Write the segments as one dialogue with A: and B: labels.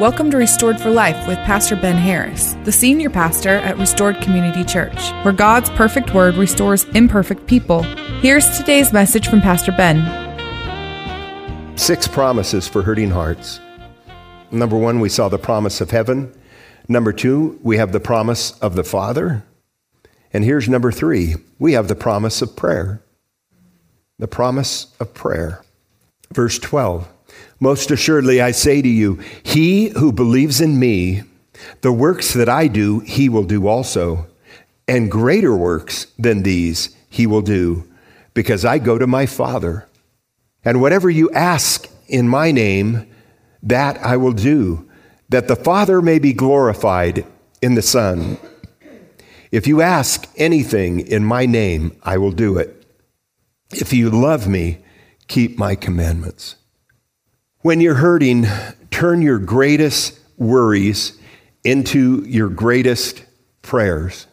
A: Welcome to Restored for Life with Pastor Ben Harris, the senior pastor at Restored Community Church, where God's perfect word restores imperfect people. Here's today's message from Pastor Ben.
B: Six promises for hurting hearts. Number one, we saw the promise of heaven. Number two, we have the promise of the Father. And here's number three we have the promise of prayer. The promise of prayer. Verse 12 most assuredly, I say to you, he who believes in me, the works that I do, he will do also. And greater works than these he will do, because I go to my Father. And whatever you ask in my name, that I will do, that the Father may be glorified in the Son. If you ask anything in my name, I will do it. If you love me, keep my commandments. When you're hurting, turn your greatest worries into your greatest prayers.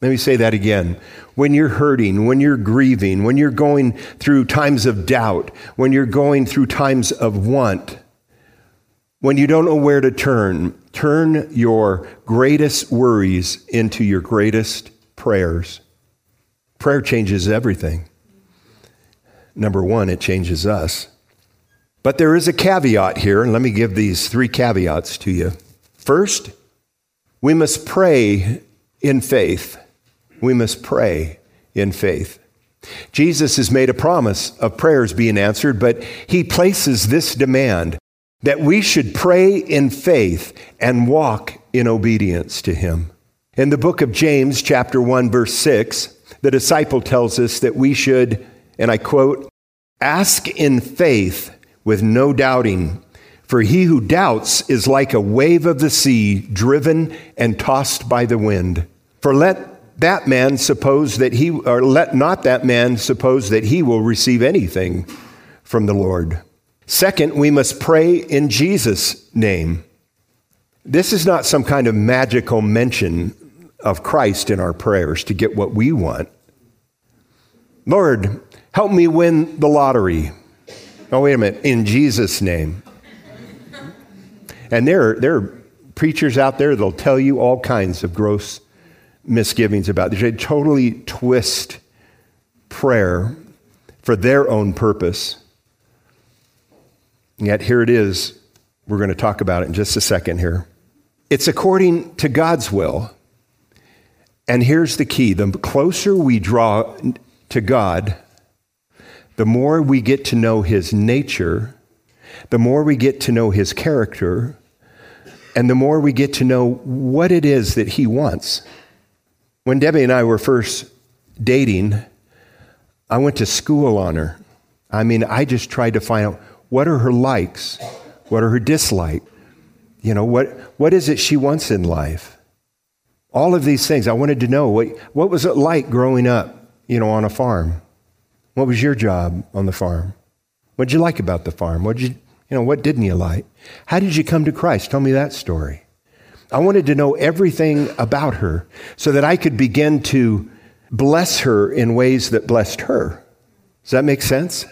B: Let me say that again. When you're hurting, when you're grieving, when you're going through times of doubt, when you're going through times of want, when you don't know where to turn, turn your greatest worries into your greatest prayers. Prayer changes everything. Number one, it changes us. But there is a caveat here, and let me give these three caveats to you. First, we must pray in faith. We must pray in faith. Jesus has made a promise of prayers being answered, but he places this demand that we should pray in faith and walk in obedience to him. In the book of James, chapter 1, verse 6, the disciple tells us that we should, and I quote, ask in faith with no doubting. For he who doubts is like a wave of the sea, driven and tossed by the wind. For let that man suppose that he, or let not that man suppose that he will receive anything from the Lord. Second, we must pray in Jesus' name. This is not some kind of magical mention of Christ in our prayers to get what we want. Lord, help me win the lottery. Oh, wait a minute. In Jesus' name. And there, there are preachers out there that'll tell you all kinds of gross misgivings about this. They totally twist prayer for their own purpose. And yet, here it is. We're going to talk about it in just a second here. It's according to God's will. And here's the key the closer we draw to God, the more we get to know his nature, the more we get to know his character, and the more we get to know what it is that he wants. When Debbie and I were first dating, I went to school on her. I mean, I just tried to find out what are her likes, what are her dislikes, you know, what, what is it she wants in life? All of these things. I wanted to know what, what was it like growing up, you know, on a farm? What was your job on the farm? What did you like about the farm? What did you, you know, what didn't you like? How did you come to Christ? Tell me that story. I wanted to know everything about her so that I could begin to bless her in ways that blessed her. Does that make sense?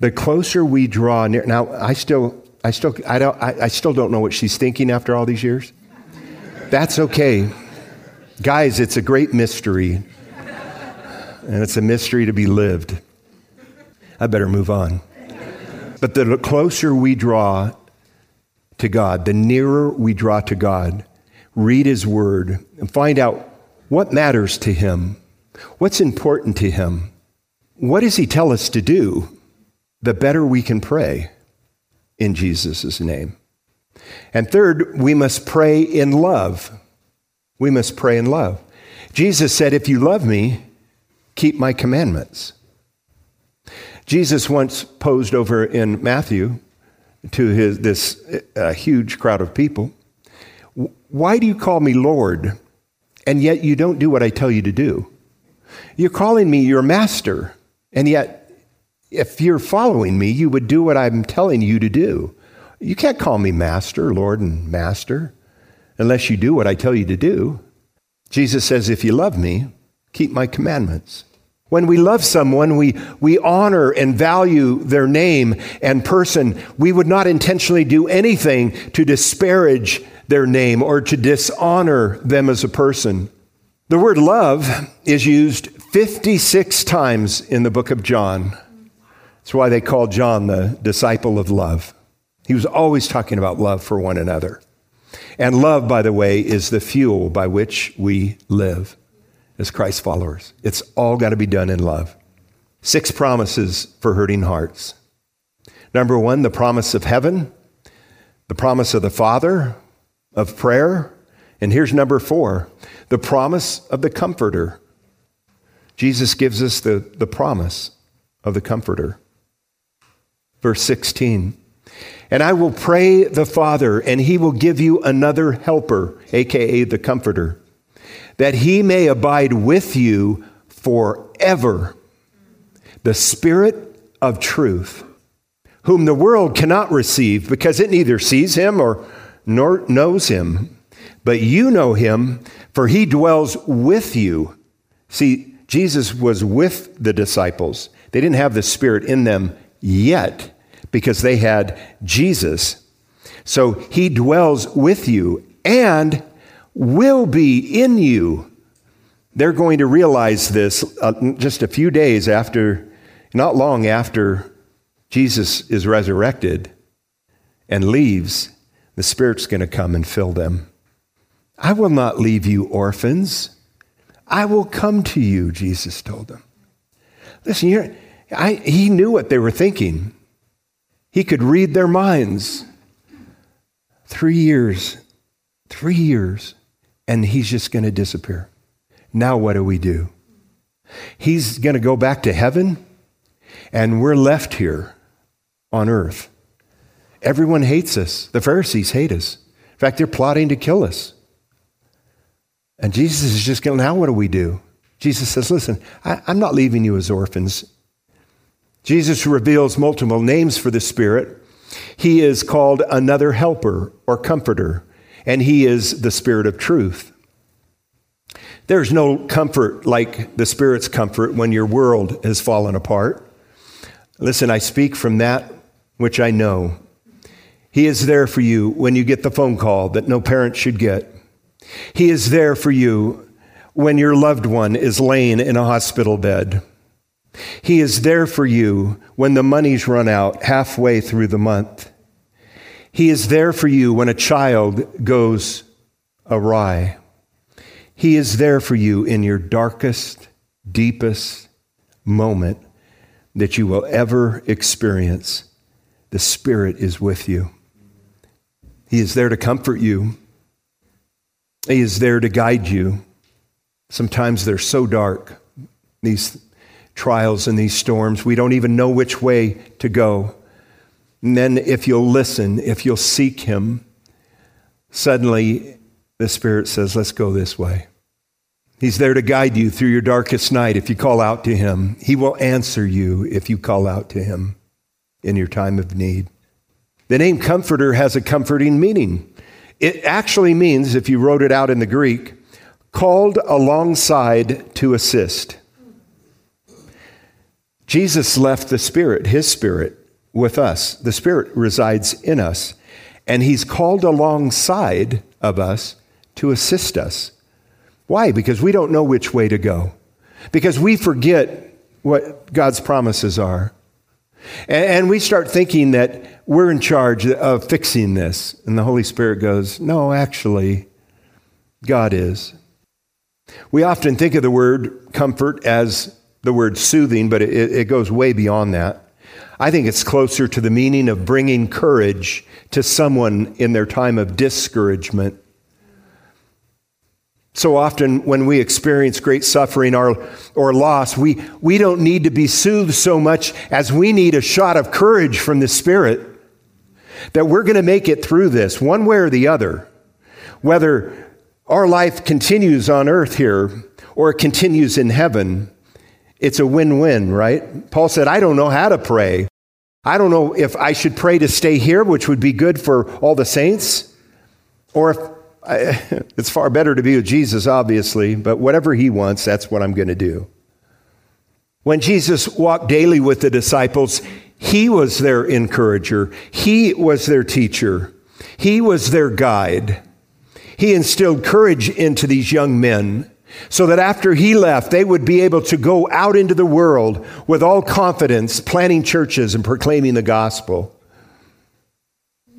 B: The closer we draw near, now I still, I still, I don't, I, I still don't know what she's thinking after all these years. That's okay. Guys, it's a great mystery and it's a mystery to be lived. I better move on. But the closer we draw to God, the nearer we draw to God, read His Word and find out what matters to Him, what's important to Him, what does He tell us to do, the better we can pray in Jesus' name. And third, we must pray in love. We must pray in love. Jesus said, If you love me, keep my commandments. Jesus once posed over in Matthew to his, this uh, huge crowd of people Why do you call me Lord, and yet you don't do what I tell you to do? You're calling me your master, and yet if you're following me, you would do what I'm telling you to do. You can't call me master, Lord, and master unless you do what I tell you to do. Jesus says, If you love me, keep my commandments. When we love someone, we, we honor and value their name and person. We would not intentionally do anything to disparage their name or to dishonor them as a person. The word love is used 56 times in the book of John. That's why they call John the disciple of love. He was always talking about love for one another. And love, by the way, is the fuel by which we live as Christ followers. It's all got to be done in love. Six promises for hurting hearts. Number one, the promise of heaven, the promise of the Father, of prayer. And here's number four the promise of the Comforter. Jesus gives us the, the promise of the Comforter. Verse 16 And I will pray the Father, and he will give you another helper, aka the Comforter, that he may abide with you forever. The Spirit of truth, whom the world cannot receive because it neither sees him or nor knows him. But you know him, for he dwells with you. See, Jesus was with the disciples. They didn't have the Spirit in them yet because they had Jesus. So he dwells with you and will be in you. They're going to realize this uh, just a few days after, not long after Jesus is resurrected and leaves the Spirit's going to come and fill them. I will not leave you orphans. I will come to you, Jesus told them. Listen, I, he knew what they were thinking. He could read their minds. Three years, three years, and he's just going to disappear. Now, what do we do? He's going to go back to heaven, and we're left here on earth. Everyone hates us. The Pharisees hate us. In fact, they're plotting to kill us. And Jesus is just going, now what do we do? Jesus says, listen, I, I'm not leaving you as orphans. Jesus reveals multiple names for the Spirit. He is called another helper or comforter, and he is the Spirit of truth. There's no comfort like the Spirit's comfort when your world has fallen apart. Listen, I speak from that which I know. He is there for you when you get the phone call that no parent should get. He is there for you when your loved one is laying in a hospital bed. He is there for you when the money's run out halfway through the month. He is there for you when a child goes awry. He is there for you in your darkest, deepest moment that you will ever experience. The Spirit is with you. He is there to comfort you. He is there to guide you. Sometimes they're so dark, these trials and these storms, we don't even know which way to go. And then, if you'll listen, if you'll seek Him, suddenly the Spirit says, Let's go this way. He's there to guide you through your darkest night if you call out to Him. He will answer you if you call out to Him in your time of need. The name Comforter has a comforting meaning. It actually means, if you wrote it out in the Greek, called alongside to assist. Jesus left the Spirit, His Spirit, with us. The Spirit resides in us, and He's called alongside of us to assist us. Why? Because we don't know which way to go. Because we forget what God's promises are. And we start thinking that we're in charge of fixing this. And the Holy Spirit goes, No, actually, God is. We often think of the word comfort as the word soothing, but it, it goes way beyond that. I think it's closer to the meaning of bringing courage to someone in their time of discouragement so often, when we experience great suffering or, or loss, we, we don't need to be soothed so much as we need a shot of courage from the Spirit that we're going to make it through this, one way or the other. Whether our life continues on earth here or it continues in heaven, it's a win win, right? Paul said, I don't know how to pray. I don't know if I should pray to stay here, which would be good for all the saints, or if I, it's far better to be with Jesus, obviously, but whatever he wants, that's what I'm going to do. When Jesus walked daily with the disciples, he was their encourager. He was their teacher. He was their guide. He instilled courage into these young men so that after he left, they would be able to go out into the world with all confidence, planting churches and proclaiming the gospel.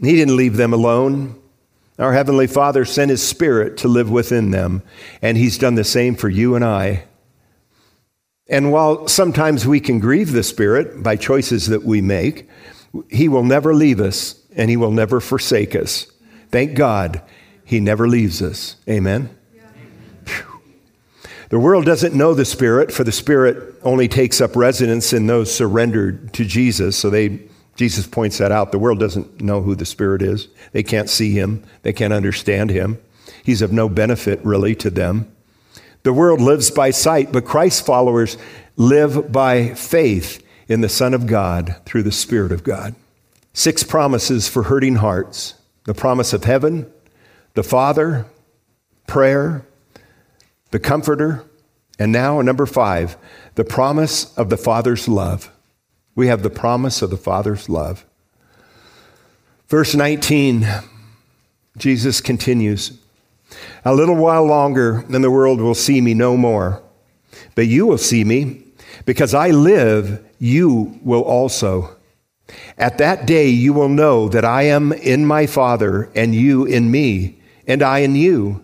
B: He didn't leave them alone. Our Heavenly Father sent His Spirit to live within them, and He's done the same for you and I. And while sometimes we can grieve the Spirit by choices that we make, He will never leave us and He will never forsake us. Thank God, He never leaves us. Amen. The world doesn't know the Spirit, for the Spirit only takes up residence in those surrendered to Jesus. So they, Jesus points that out. The world doesn't know who the Spirit is. They can't see him, they can't understand him. He's of no benefit, really, to them. The world lives by sight, but Christ's followers live by faith in the Son of God through the Spirit of God. Six promises for hurting hearts the promise of heaven, the Father, prayer, the Comforter, and now, number five, the promise of the Father's love. We have the promise of the Father's love. Verse 19, Jesus continues A little while longer, and the world will see me no more. But you will see me, because I live, you will also. At that day, you will know that I am in my Father, and you in me, and I in you.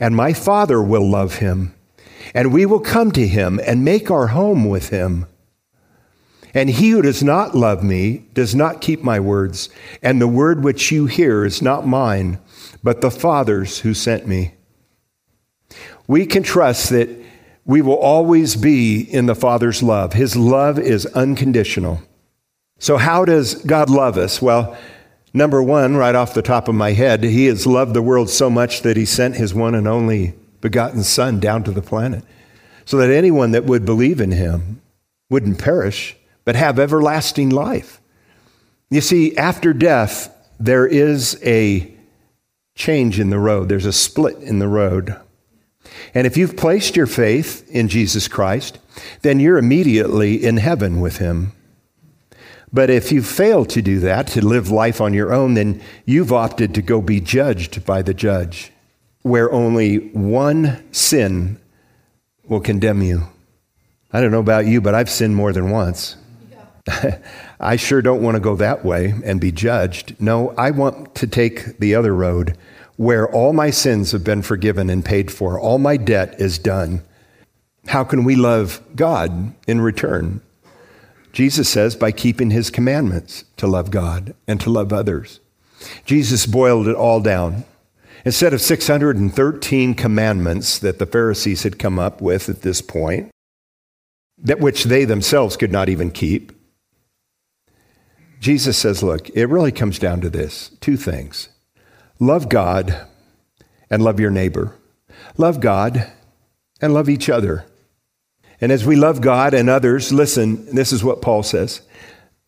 B: and my Father will love him, and we will come to him and make our home with him. And he who does not love me does not keep my words, and the word which you hear is not mine, but the Father's who sent me. We can trust that we will always be in the Father's love. His love is unconditional. So, how does God love us? Well, Number one, right off the top of my head, he has loved the world so much that he sent his one and only begotten Son down to the planet so that anyone that would believe in him wouldn't perish, but have everlasting life. You see, after death, there is a change in the road, there's a split in the road. And if you've placed your faith in Jesus Christ, then you're immediately in heaven with him. But if you fail to do that, to live life on your own, then you've opted to go be judged by the judge, where only one sin will condemn you. I don't know about you, but I've sinned more than once. Yeah. I sure don't want to go that way and be judged. No, I want to take the other road where all my sins have been forgiven and paid for, all my debt is done. How can we love God in return? Jesus says by keeping his commandments to love God and to love others. Jesus boiled it all down. Instead of 613 commandments that the Pharisees had come up with at this point, that which they themselves could not even keep, Jesus says, look, it really comes down to this two things love God and love your neighbor. Love God and love each other. And as we love God and others, listen, this is what Paul says.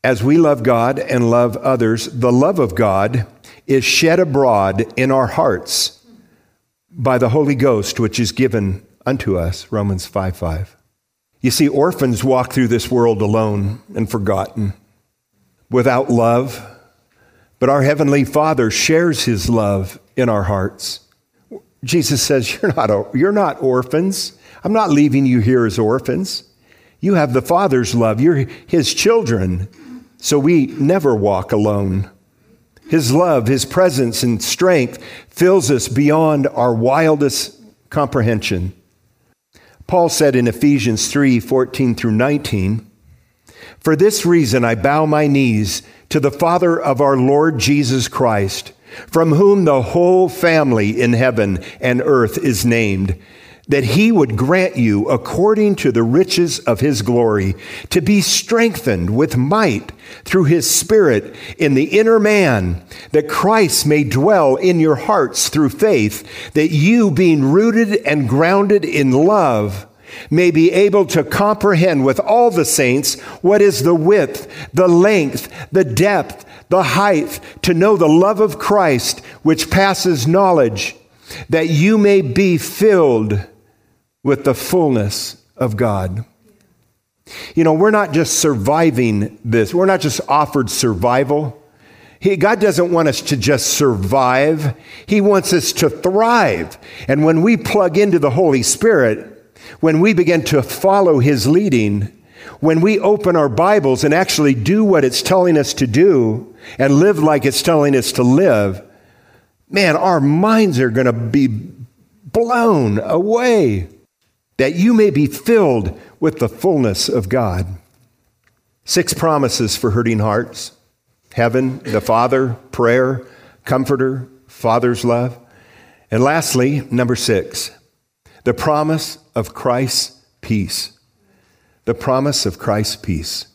B: As we love God and love others, the love of God is shed abroad in our hearts by the Holy Ghost, which is given unto us, Romans 5 5. You see, orphans walk through this world alone and forgotten, without love, but our Heavenly Father shares His love in our hearts. Jesus says, You're not, you're not orphans. I'm not leaving you here as orphans. You have the Father's love. You're His children. So we never walk alone. His love, His presence, and strength fills us beyond our wildest comprehension. Paul said in Ephesians 3 14 through 19, For this reason I bow my knees to the Father of our Lord Jesus Christ, from whom the whole family in heaven and earth is named that he would grant you, according to the riches of his glory, to be strengthened with might through his Spirit in the inner man, that Christ may dwell in your hearts through faith, that you, being rooted and grounded in love, may be able to comprehend with all the saints what is the width, the length, the depth, the height, to know the love of Christ, which passes knowledge, that you may be filled with the fullness of God. You know, we're not just surviving this, we're not just offered survival. He, God doesn't want us to just survive, He wants us to thrive. And when we plug into the Holy Spirit, when we begin to follow His leading, when we open our Bibles and actually do what it's telling us to do and live like it's telling us to live, man, our minds are going to be blown away that you may be filled with the fullness of God. Six promises for hurting hearts heaven, the Father, prayer, comforter, Father's love. And lastly, number six, the promise of Christ's peace. The promise of Christ's peace.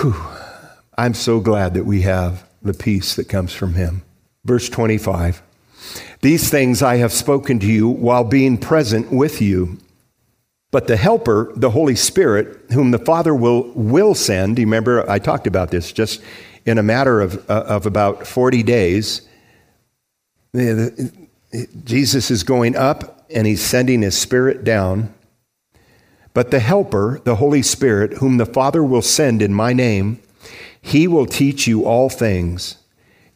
B: Whew. I'm so glad that we have the peace that comes from Him. Verse 25. These things I have spoken to you while being present with you. But the Helper, the Holy Spirit, whom the Father will, will send, you remember I talked about this just in a matter of, uh, of about 40 days. Jesus is going up and he's sending his Spirit down. But the Helper, the Holy Spirit, whom the Father will send in my name, he will teach you all things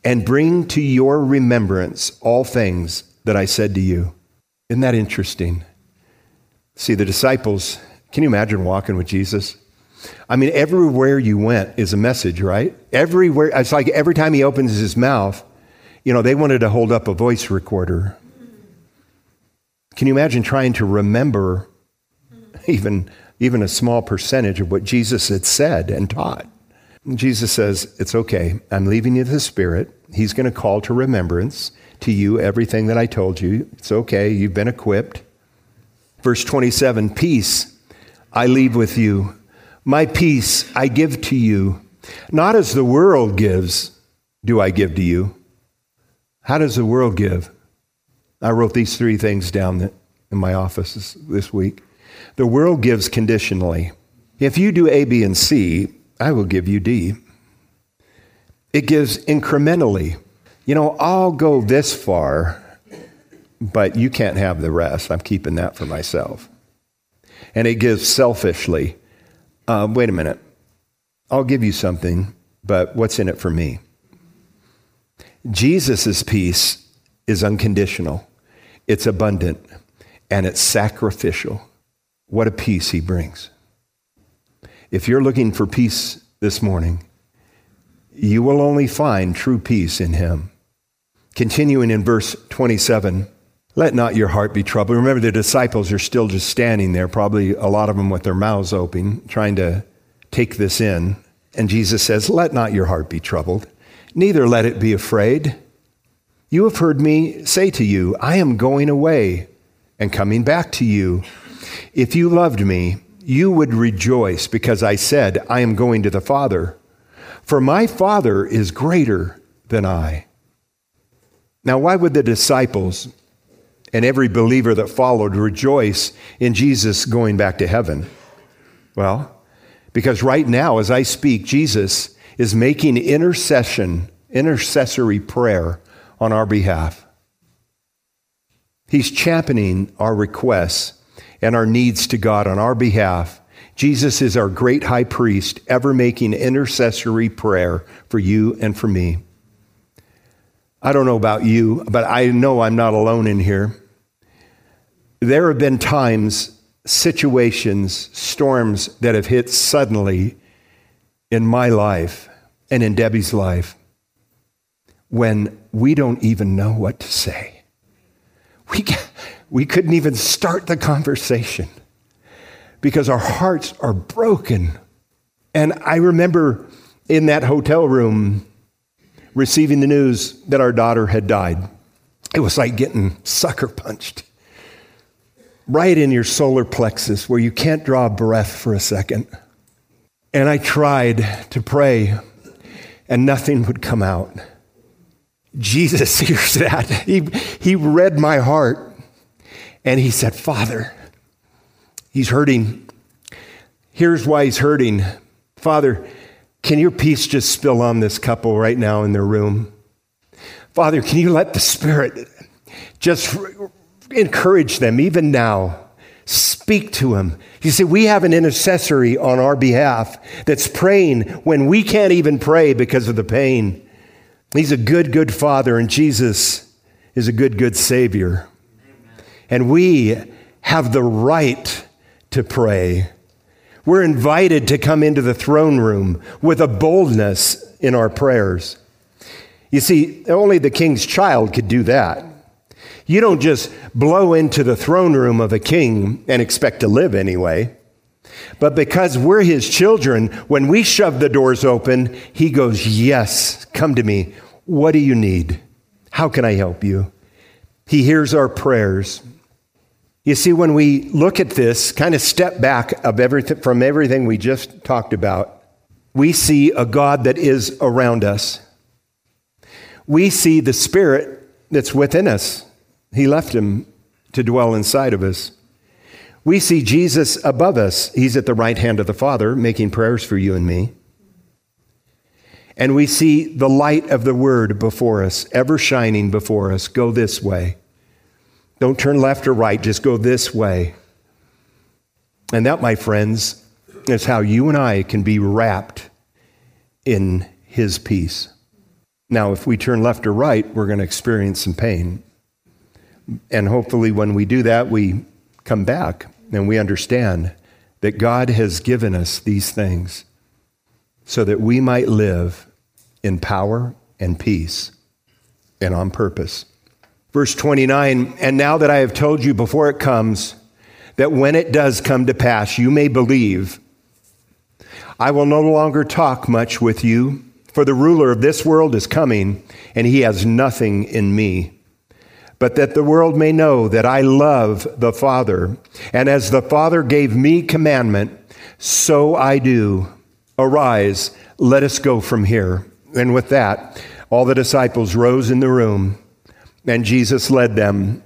B: and bring to your remembrance all things that I said to you. Isn't that interesting? See, the disciples, can you imagine walking with Jesus? I mean, everywhere you went is a message, right? Everywhere, it's like every time he opens his mouth, you know, they wanted to hold up a voice recorder. Can you imagine trying to remember even, even a small percentage of what Jesus had said and taught? Jesus says, It's okay. I'm leaving you the Spirit. He's going to call to remembrance to you everything that I told you. It's okay. You've been equipped. Verse 27 Peace I leave with you. My peace I give to you. Not as the world gives, do I give to you. How does the world give? I wrote these three things down in my office this, this week. The world gives conditionally. If you do A, B, and C, I will give you D. It gives incrementally. You know, I'll go this far, but you can't have the rest. I'm keeping that for myself. And it gives selfishly. Uh, wait a minute. I'll give you something, but what's in it for me? Jesus' peace is unconditional, it's abundant, and it's sacrificial. What a peace he brings. If you're looking for peace this morning, you will only find true peace in him. Continuing in verse 27, let not your heart be troubled. Remember, the disciples are still just standing there, probably a lot of them with their mouths open, trying to take this in. And Jesus says, Let not your heart be troubled, neither let it be afraid. You have heard me say to you, I am going away and coming back to you. If you loved me, you would rejoice because I said, I am going to the Father. For my Father is greater than I. Now, why would the disciples and every believer that followed rejoice in Jesus going back to heaven? Well, because right now, as I speak, Jesus is making intercession, intercessory prayer on our behalf. He's championing our requests and our needs to God on our behalf. Jesus is our great high priest, ever making intercessory prayer for you and for me. I don't know about you, but I know I'm not alone in here. There have been times, situations, storms that have hit suddenly in my life and in Debbie's life when we don't even know what to say. We, we couldn't even start the conversation because our hearts are broken. And I remember in that hotel room receiving the news that our daughter had died. It was like getting sucker punched. right in your solar plexus where you can't draw a breath for a second. And I tried to pray, and nothing would come out. Jesus hears that. He, he read my heart, and he said, Father, he's hurting. Here's why he's hurting. Father, can your peace just spill on this couple right now in their room? Father, can you let the Spirit just encourage them even now? Speak to him. You see, we have an intercessory on our behalf that's praying when we can't even pray because of the pain. He's a good, good father, and Jesus is a good, good Savior. And we have the right to pray. We're invited to come into the throne room with a boldness in our prayers. You see, only the king's child could do that. You don't just blow into the throne room of a king and expect to live anyway. But because we're his children, when we shove the doors open, he goes, Yes, come to me. What do you need? How can I help you? He hears our prayers. You see, when we look at this, kind of step back of everything, from everything we just talked about, we see a God that is around us. We see the Spirit that's within us. He left him to dwell inside of us. We see Jesus above us. He's at the right hand of the Father, making prayers for you and me. And we see the light of the Word before us, ever shining before us. Go this way. Don't turn left or right, just go this way. And that, my friends, is how you and I can be wrapped in His peace. Now, if we turn left or right, we're going to experience some pain. And hopefully, when we do that, we come back and we understand that God has given us these things so that we might live in power and peace and on purpose. Verse 29 And now that I have told you before it comes, that when it does come to pass, you may believe, I will no longer talk much with you, for the ruler of this world is coming, and he has nothing in me but that the world may know that I love the Father. And as the Father gave me commandment, so I do. Arise, let us go from here. And with that, all the disciples rose in the room, and Jesus led them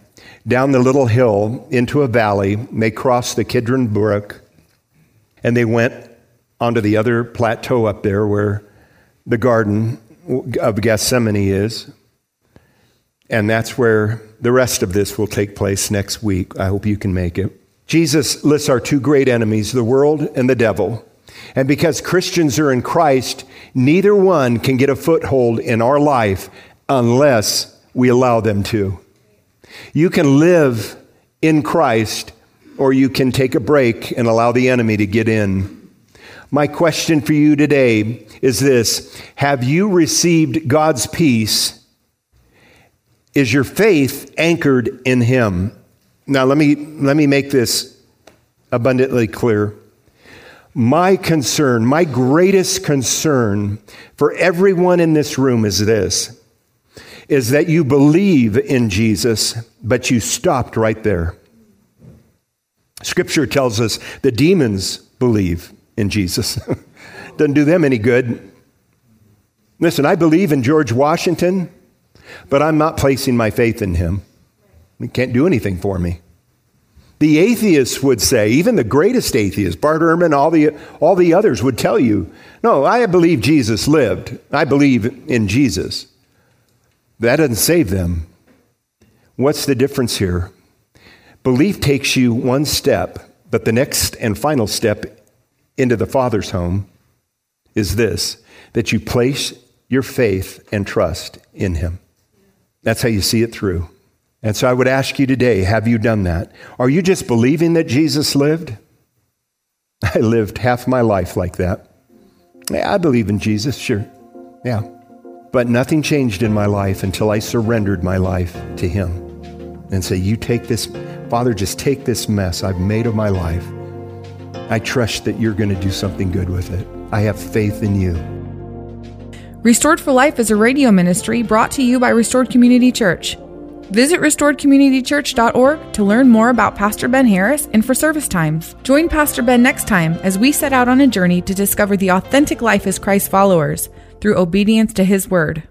B: down the little hill into a valley. They crossed the Kidron Brook, and they went onto the other plateau up there where the Garden of Gethsemane is. And that's where the rest of this will take place next week. I hope you can make it. Jesus lists our two great enemies, the world and the devil. And because Christians are in Christ, neither one can get a foothold in our life unless we allow them to. You can live in Christ, or you can take a break and allow the enemy to get in. My question for you today is this Have you received God's peace? Is your faith anchored in Him? Now, let me, let me make this abundantly clear. My concern, my greatest concern for everyone in this room is this is that you believe in Jesus, but you stopped right there. Scripture tells us the demons believe in Jesus. Doesn't do them any good. Listen, I believe in George Washington. But I'm not placing my faith in him. He can't do anything for me. The atheists would say, even the greatest atheists, Bart Ehrman, all the, all the others would tell you, no, I believe Jesus lived. I believe in Jesus. That doesn't save them. What's the difference here? Belief takes you one step, but the next and final step into the Father's home is this that you place your faith and trust in Him. That's how you see it through. And so I would ask you today have you done that? Are you just believing that Jesus lived? I lived half my life like that. I believe in Jesus, sure. Yeah. But nothing changed in my life until I surrendered my life to Him and say, You take this, Father, just take this mess I've made of my life. I trust that you're going to do something good with it. I have faith in you.
A: Restored for Life is a radio ministry brought to you by Restored Community Church. Visit restoredcommunitychurch.org to learn more about Pastor Ben Harris and for service times. Join Pastor Ben next time as we set out on a journey to discover the authentic life as Christ followers through obedience to his word.